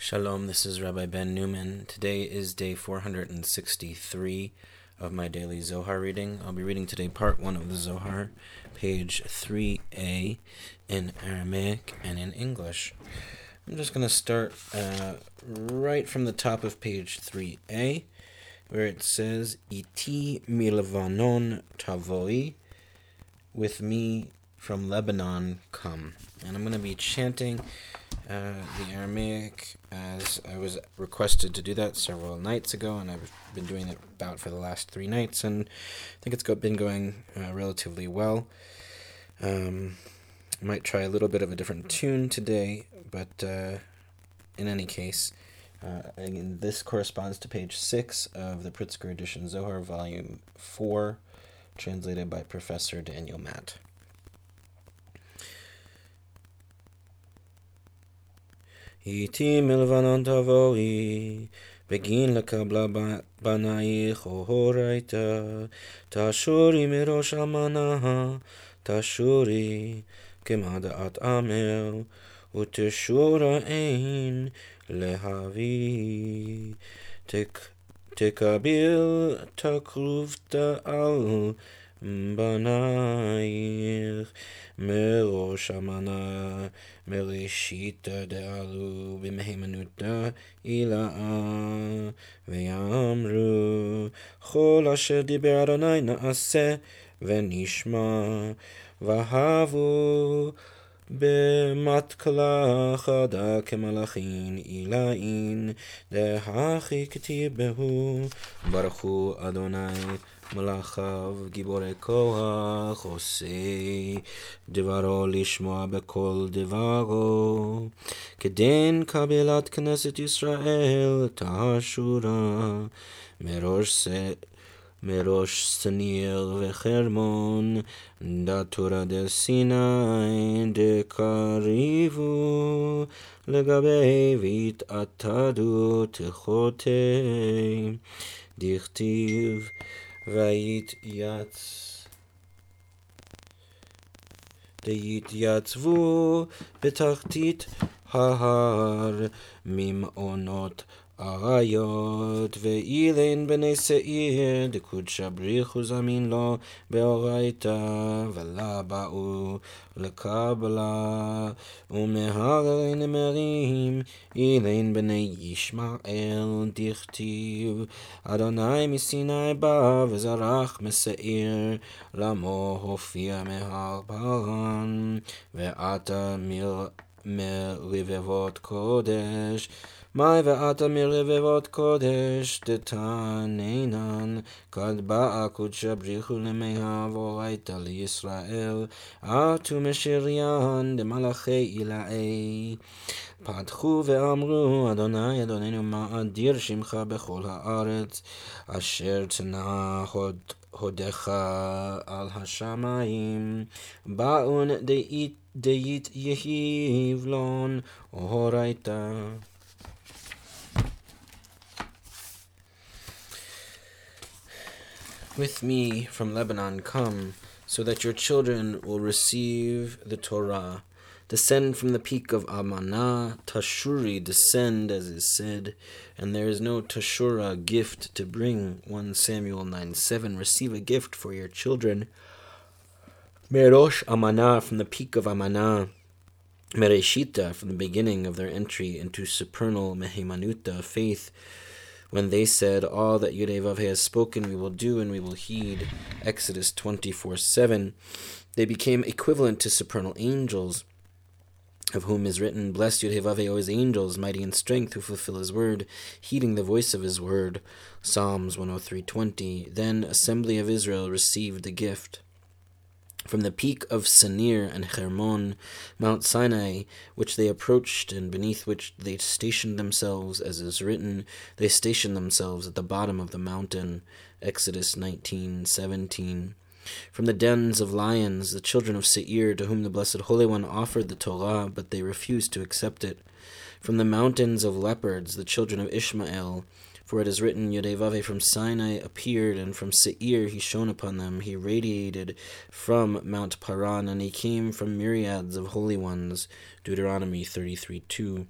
Shalom, this is Rabbi Ben Newman. Today is day 463 of my daily Zohar reading. I'll be reading today part 1 of the Zohar, page 3a in Aramaic and in English. I'm just going to start uh, right from the top of page 3a, where it says, Iti milvanon tavoi, with me from Lebanon come. And I'm going to be chanting uh, the Aramaic as I was requested to do that several nights ago, and I've been doing it about for the last three nights, and I think it's go- been going uh, relatively well. Um, I might try a little bit of a different tune today, but uh, in any case, uh, again, this corresponds to page six of the Pritzker edition Zohar, volume four, translated by Professor Daniel Matt. איתי מלבנון תבואי, בגין לקבלה בנייך אורייתא, תשורי מראש אלמנה, תשורי כמדעת עמל, ותשורה אין להביא. תקבל תקרובתא על בנייך, מראש המנה, מראשית דעלו במהימנותא הילאה, ויאמרו, כל אשר דיבר אדוני נעשה ונשמע, והבו במתקלה חדה כמלאכין עילאין, דהכי כתיבהו, ברכו אדוני מלאכיו גיבורי כוח עושה דברו לשמוע בכל דברו. כדין קבלת כנסת ישראל תשורה מראש מראש שניר וחרמון דתורה דסיני דקריבו. לגבי והתעתדו תחותי דכתיב Раїт'яц. Деїт яцву бетахтіт. هار میم اونوت אריות ואילן בני שעיר דקודשא בריחו זמין לו באורייתא ולה באו לקבלה. ומהר נמרים אילן בני ישמעאל דכתיב אדוני מסיני בא וזרח משעיר למו הופיע מהר פרן ועתה מרבבות קודש מאי ואתה מרבבות קודש דתנינן, כד באה קודשא בריחו למיה ואורייתא לישראל, עטו משריין דמלאכי עילאי. פתחו ואמרו, אדוני אדוננו מה אדיר שמך בכל הארץ, אשר תנא הודך על השמיים, באון דאית יהיב לון אורייתא. With me from Lebanon come, so that your children will receive the Torah. Descend from the peak of Amanah, Tashuri, descend, as is said, and there is no Tashura gift to bring. 1 Samuel 9 7. Receive a gift for your children. Merosh Amanah, from the peak of Amanah. Mereshita, from the beginning of their entry into supernal Mehimanuta, faith when they said, All that Yudevavhe has spoken we will do and we will heed, Exodus 24 7, they became equivalent to supernal angels, of whom is written, Blessed O his angels, mighty in strength, who fulfill his word, heeding the voice of his word. Psalms 103.20 Then assembly of Israel received the gift. From the peak of Senir and Hermon, Mount Sinai, which they approached and beneath which they stationed themselves, as is written, they stationed themselves at the bottom of the mountain. Exodus 19:17. From the dens of lions, the children of Seir, to whom the Blessed Holy One offered the Torah, but they refused to accept it. From the mountains of leopards, the children of Ishmael, for it is written, Yodevave from Sinai appeared, and from Seir he shone upon them. He radiated from Mount Paran, and he came from myriads of holy ones. Deuteronomy 33 2.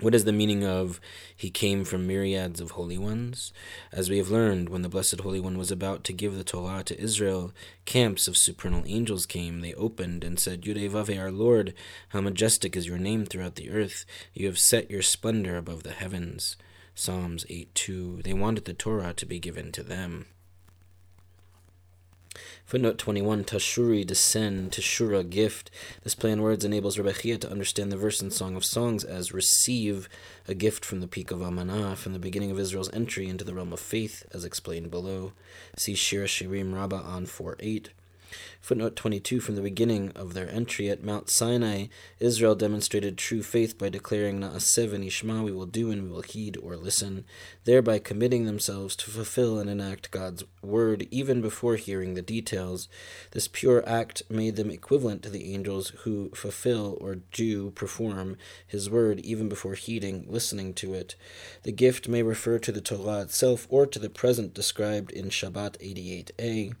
What is the meaning of he came from myriads of holy ones? As we have learned, when the Blessed Holy One was about to give the Torah to Israel, camps of supernal angels came. They opened and said, Yudevave, our Lord, how majestic is your name throughout the earth. You have set your splendor above the heavens. Psalms 8 2. They wanted the Torah to be given to them. Footnote 21 Tashuri, descend, Tashura, gift. This play on words enables Rebbe to understand the verse in Song of Songs as receive a gift from the peak of Amanah, from the beginning of Israel's entry into the realm of faith, as explained below. See Shir Shirim Rabbah on 4 8. Footnote 22 From the beginning of their entry at Mount Sinai, Israel demonstrated true faith by declaring Na'aseh and Ishma, we will do and we will heed or listen, thereby committing themselves to fulfill and enact God's word even before hearing the details. This pure act made them equivalent to the angels who fulfill or do perform His word even before heeding, listening to it. The gift may refer to the Torah itself or to the present described in Shabbat 88a.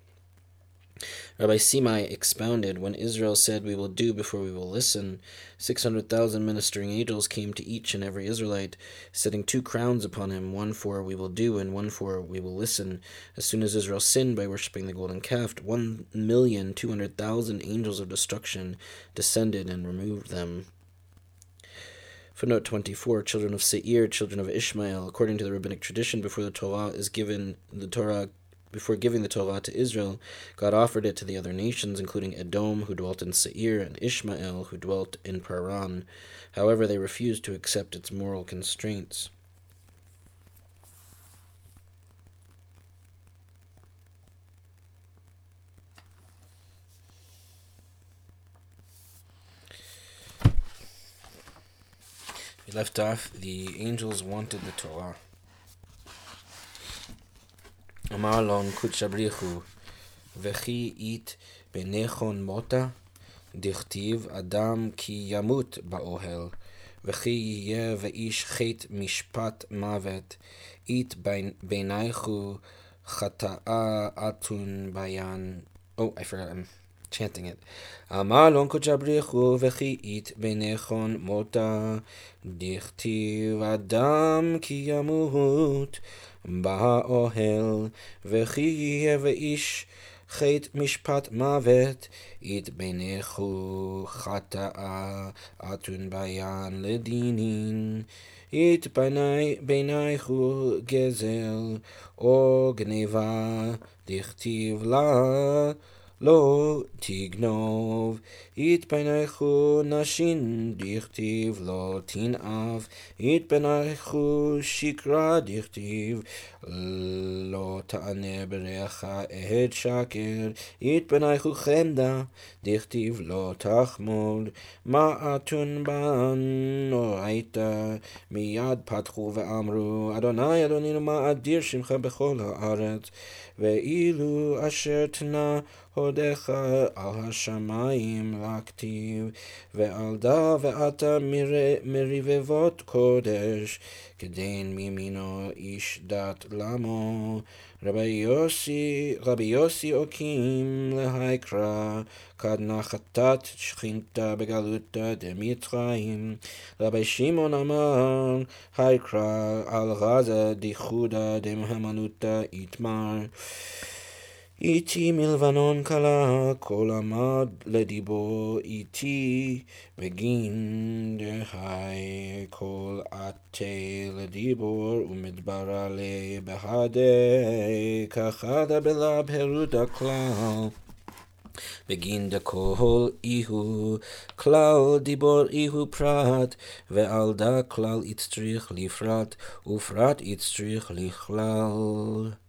Rabbi Simai expounded, When Israel said, We will do before we will listen, 600,000 ministering angels came to each and every Israelite, setting two crowns upon him, one for we will do and one for we will listen. As soon as Israel sinned by worshipping the golden calf, 1,200,000 angels of destruction descended and removed them. Footnote 24 Children of Seir, children of Ishmael. According to the rabbinic tradition, before the Torah is given, the Torah before giving the Torah to Israel, God offered it to the other nations, including Edom, who dwelt in Seir, and Ishmael, who dwelt in Paran. However, they refused to accept its moral constraints. We left off, the angels wanted the Torah. אמר לון קודשא בריחו, וכי אית בנכון מותה, דכתיב אדם כי ימות באוהל, וכי יהיה ואיש חטא משפט מוות, אית בעינייכו חטאה אתון ביין. Oh, I forgot, I'm chanting it. אמר לון קודשא בריחו, וכי אית בנכון מותה, דכתיב אדם כי ימות באוהל, וכי יהיה ואיש חטא משפט מוות, יתבנכו חטאה אתון ביין לדינין. יתבנייכו גזל או גניבה, דכתיב לה לא תגנוב, יתפנחו נשים, דכתיב לא תנאף, יתפנחו שקרה, דכתיב לא תענה בריך עד שקר, יתפנחו חמדה, דכתיב לא תחמוד, מעתון בנו הייתה, מיד פתחו ואמרו, אדוני אדונינו מה אדיר שמך בכל הארץ, ואילו אשר תנא הודיך על השמיים להכתיב, ועל דה ועתה מרבבות קודש, כדין מימינו איש דת למו. רבי יוסי, רבי יוסי אוקים להיקרא, כד נחתת שכינתה בגלותה דמצרים. רבי שמעון אמר, היקרא על רזה דיחודה דמהמנותה איתמר. איתי מלבנון קלה, כל עמד לדיבור איתי, בגין דהי כל עטה לדיבור, ומדבר עלי בהדי, כחדה בלה בהרות הכלל. בגין דכל איהו, כלל דיבור איהו פרט, ועל דה כלל יצטריך לפרט, ופרט יצטריך לכלל.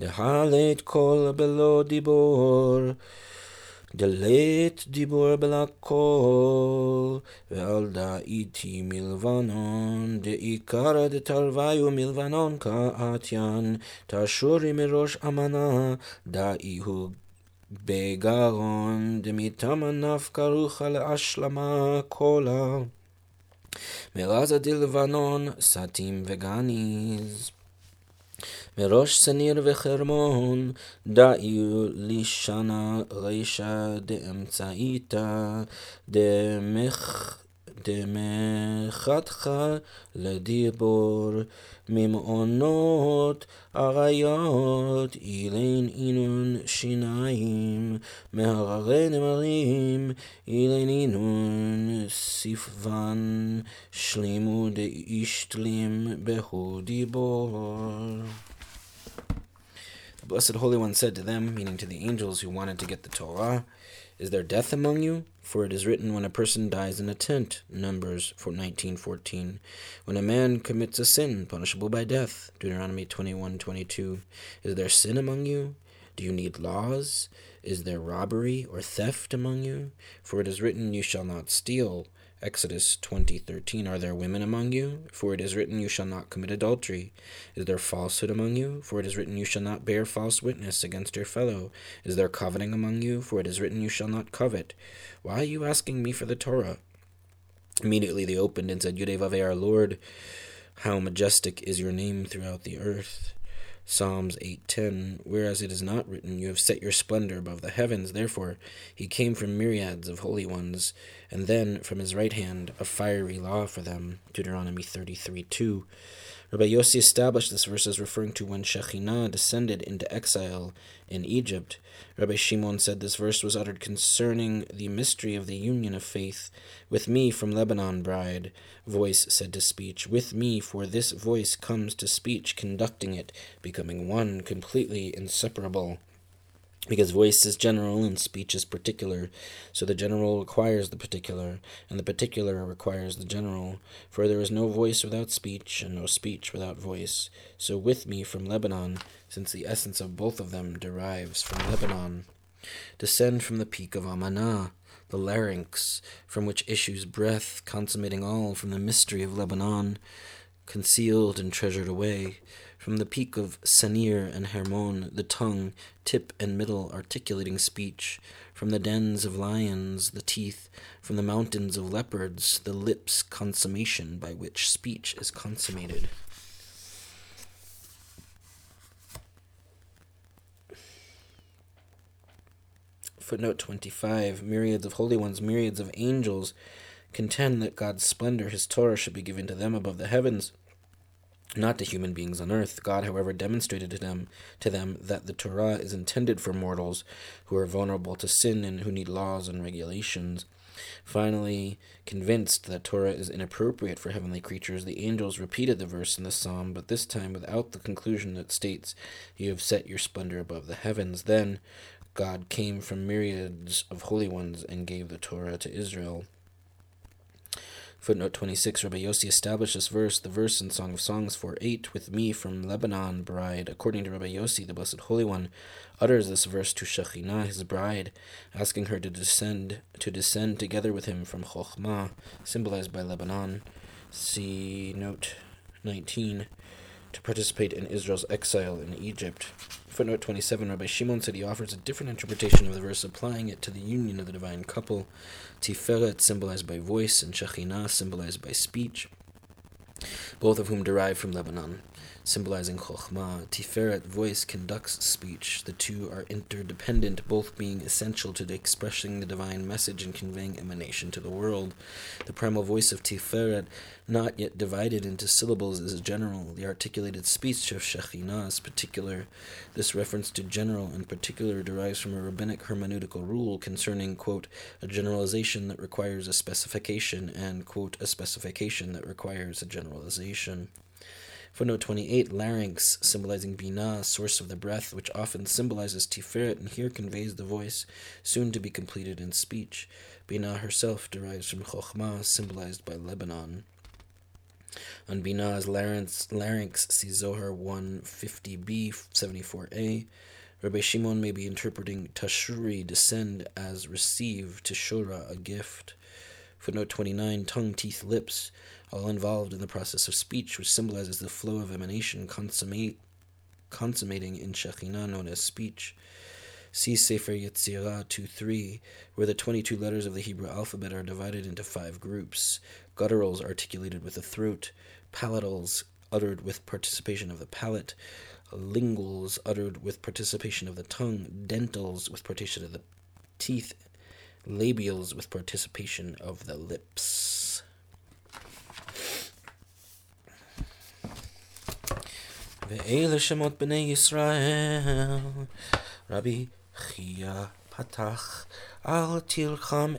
דהלת כל בלא דיבור, דלת דיבור בלה קול, ועל דאיתי מלבנון, דעיקרא דתרוויו מלבנון כאתיין, תשורי מראש אמנה, דאי הוא בגרון, דמיתמה נפקא רוחה להשלמה קולה. מרזה דלבנון, סטים וגניז. מראש שניר וחרמון, דאיו לישנה רישא דאמצעיתא, דמך... דמחתך לדיבור ממעונות אריות אילן אינון שיניים מהררי נמרים אילן אינון ספבן שלימו דאישתלים בהו דיבור The Blessed Holy One said to them, meaning to the angels who wanted to get the Torah, is there death among you? For it is written, When a person dies in a tent, Numbers 19:14. When a man commits a sin, punishable by death, Deuteronomy 21:22. Is there sin among you? Do you need laws? Is there robbery or theft among you? For it is written, You shall not steal. Exodus 20:13 Are there women among you? For it is written you shall not commit adultery. Is there falsehood among you? For it is written you shall not bear false witness against your fellow. Is there coveting among you? For it is written you shall not covet. Why are you asking me for the Torah? Immediately they opened and said, Yudevave, our Lord, how majestic is your name throughout the earth. Psalms 8:10 Whereas it is not written you have set your splendor above the heavens. Therefore he came from myriads of holy ones and then from his right hand a fiery law for them. Deuteronomy 33:2 Rabbi Yossi established this verse as referring to when Shekhinah descended into exile in Egypt. Rabbi Shimon said this verse was uttered concerning the mystery of the union of faith. With me from Lebanon, bride, voice said to speech. With me, for this voice comes to speech, conducting it, becoming one, completely inseparable because voice is general and speech is particular. So the general requires the particular, and the particular requires the general. For there is no voice without speech, and no speech without voice. So with me from Lebanon, since the essence of both of them derives from Lebanon. Descend from the peak of Amanah, the larynx, from which issues breath, consummating all from the mystery of Lebanon, concealed and treasured away. From the peak of Senir and Hermon, the tongue, tip and middle articulating speech. From the dens of lions, the teeth. From the mountains of leopards, the lips, consummation by which speech is consummated. Footnote 25 Myriads of holy ones, myriads of angels contend that God's splendor, his Torah, should be given to them above the heavens not to human beings on earth. God, however, demonstrated to them to them that the Torah is intended for mortals who are vulnerable to sin and who need laws and regulations. Finally, convinced that Torah is inappropriate for heavenly creatures, the angels repeated the verse in the psalm, but this time without the conclusion that states, You have set your splendor above the heavens. Then God came from myriads of holy ones and gave the Torah to Israel. Footnote 26 Rabbi Yossi established this verse, the verse in Song of Songs 4 8, with me from Lebanon, bride. According to Rabbi Yossi, the Blessed Holy One utters this verse to Shekhinah, his bride, asking her to descend to descend together with him from Chokhmah, symbolized by Lebanon. See note 19 to participate in Israel's exile in Egypt. Footnote 27 Rabbi Shimon said he offers a different interpretation of the verse, applying it to the union of the divine couple. Tiferet, symbolized by voice, and Shekhinah, symbolized by speech, both of whom derive from Lebanon symbolizing Chokhmah. Tiferet, voice, conducts speech. The two are interdependent, both being essential to expressing the divine message and conveying emanation to the world. The primal voice of Tiferet, not yet divided into syllables, is general. The articulated speech of Shekhinah is particular. This reference to general and particular derives from a rabbinic hermeneutical rule concerning, quote, a generalization that requires a specification and, quote, a specification that requires a generalization. Footnote 28 Larynx, symbolizing Binah, source of the breath, which often symbolizes Tiferet and here conveys the voice, soon to be completed in speech. Binah herself derives from Chokhmah, symbolized by Lebanon. On Binah's larynx, larynx see Zohar 150b 74a. Rabbi Shimon may be interpreting Tashuri, descend, as receive, Teshura, a gift. Footnote 29 Tongue, teeth, lips all involved in the process of speech, which symbolizes the flow of emanation consummate, consummating in Shekhinah known as speech. See Sefer Yetzirah 2.3, where the 22 letters of the Hebrew alphabet are divided into five groups. Gutturals articulated with the throat, palatals uttered with participation of the palate, linguals uttered with participation of the tongue, dentals with participation of the teeth, labials with participation of the lips. ואלה שמות בני ישראל, רבי חייא פתח, אל תלחם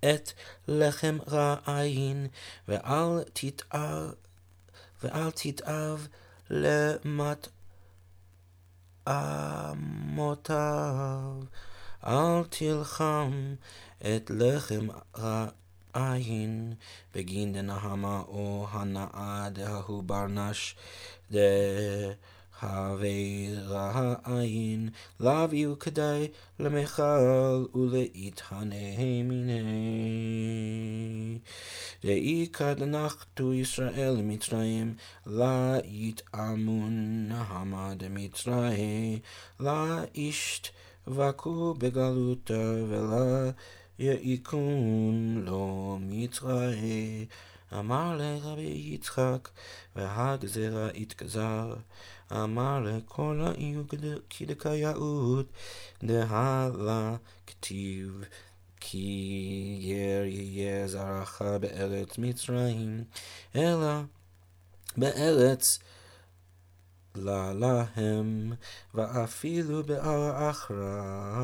את לחם רעין, ואל תתאב, ואל תתאב למת אמותיו, אל תלחם את לחם רעין, בגין דנהמה או הנאה דההוא ברנש דהווה רעין, לאו יהיו כדאי למכל ולהתהנה מיני. דאי כדנחתו ישראל למצרים, לה יתאמון נהמה דמצרים, לה ישתבקו בגלותה ולה יעיקון לו מצרים. אמר לרבי יצחק, והגזרה התגזר. אמר לכל העיר כדקאיות, דהלה כתיב, כי יר יהיה זרעך בארץ מצרים, אלא בארץ לה להם, ואפילו בער אחרא.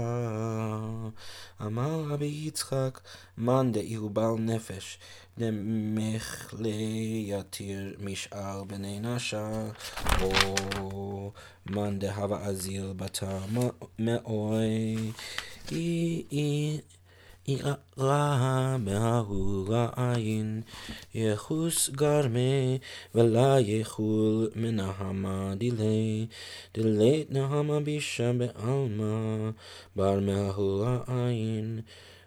אמר רבי יצחק, מאן דאי בעל נפש, דמכלי יתיר משאר בני נשה, או מאן דהבה אזיל בתר מאוי, יראה מההוא רעין, יחוס גרמי, ולה יחול מנהמה דילי, דילית נהמה בישה בעלמא, בר מההוא רעין,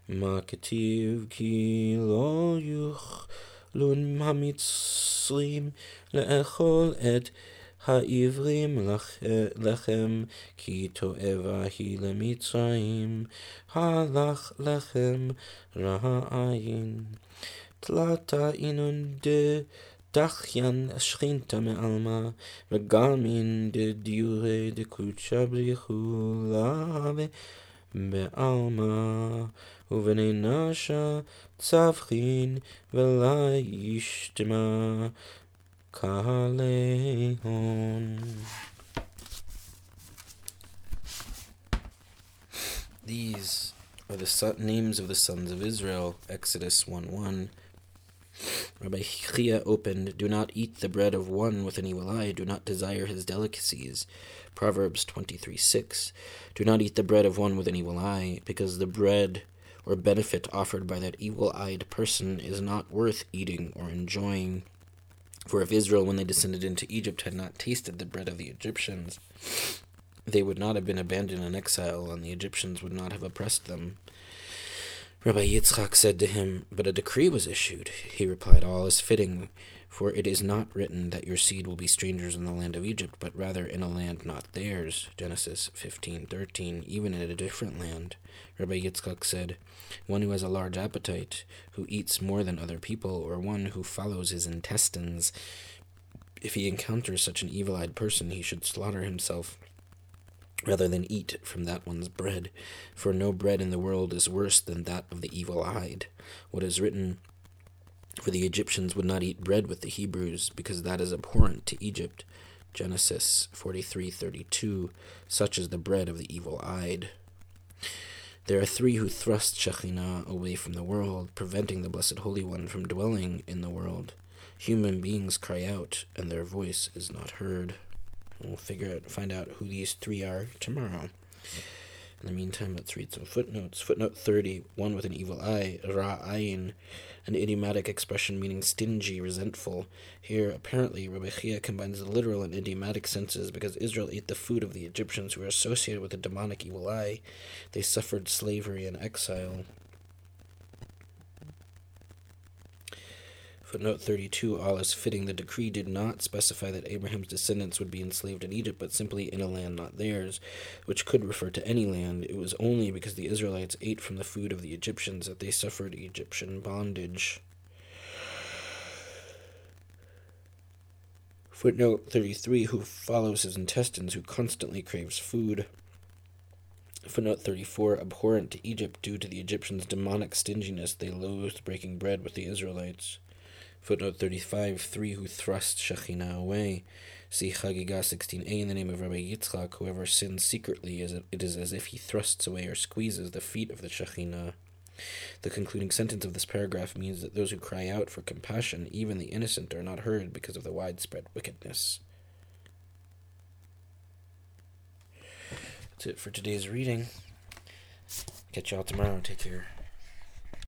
מה כתיב כי לא יוכלו המצרים לאכול את העברים לחם, כי תועבה היא למצרים, הלך לחם רעין. תלתה אינון דחיין שכינתה מעלמא, וגלמין דדיורי דקודשא בריחולה בעלמא, ובני נשה צבחין These are the son- names of the sons of Israel, Exodus 1 1. Rabbi Chia opened, Do not eat the bread of one with an evil eye, do not desire his delicacies. Proverbs 23 6. Do not eat the bread of one with an evil eye, because the bread or benefit offered by that evil eyed person is not worth eating or enjoying. For if Israel, when they descended into Egypt, had not tasted the bread of the Egyptians, they would not have been abandoned in exile, and the Egyptians would not have oppressed them. Rabbi Yitzchak said to him, But a decree was issued. He replied, All is fitting, for it is not written that your seed will be strangers in the land of Egypt, but rather in a land not theirs. Genesis 15:13, even in a different land. Rabbi Yitzchak said, One who has a large appetite, who eats more than other people, or one who follows his intestines, if he encounters such an evil eyed person, he should slaughter himself rather than eat from that one's bread. For no bread in the world is worse than that of the evil eyed. What is written, For the Egyptians would not eat bread with the Hebrews, because that is abhorrent to Egypt. Genesis 43:32 Such is the bread of the evil eyed. There are three who thrust Shekhinah away from the world, preventing the Blessed Holy One from dwelling in the world. Human beings cry out, and their voice is not heard. We'll figure out, find out who these three are tomorrow. In the meantime, let's read some footnotes. Footnote 30, one with an evil eye, ra'ayin, an idiomatic expression meaning stingy, resentful. Here, apparently, Rabbi Chia combines the literal and idiomatic senses because Israel ate the food of the Egyptians who were associated with the demonic evil eye. They suffered slavery and exile. Footnote 32 All is fitting. The decree did not specify that Abraham's descendants would be enslaved in Egypt, but simply in a land not theirs, which could refer to any land. It was only because the Israelites ate from the food of the Egyptians that they suffered Egyptian bondage. Footnote 33 Who follows his intestines, who constantly craves food. Footnote 34 Abhorrent to Egypt due to the Egyptians' demonic stinginess, they loathed breaking bread with the Israelites. Footnote 35 Three who thrust Shekhinah away. See Chagiga 16a in the name of Rabbi Yitzchak. Whoever sins secretly, it is as if he thrusts away or squeezes the feet of the Shekhinah. The concluding sentence of this paragraph means that those who cry out for compassion, even the innocent, are not heard because of the widespread wickedness. That's it for today's reading. Catch y'all tomorrow. Take care.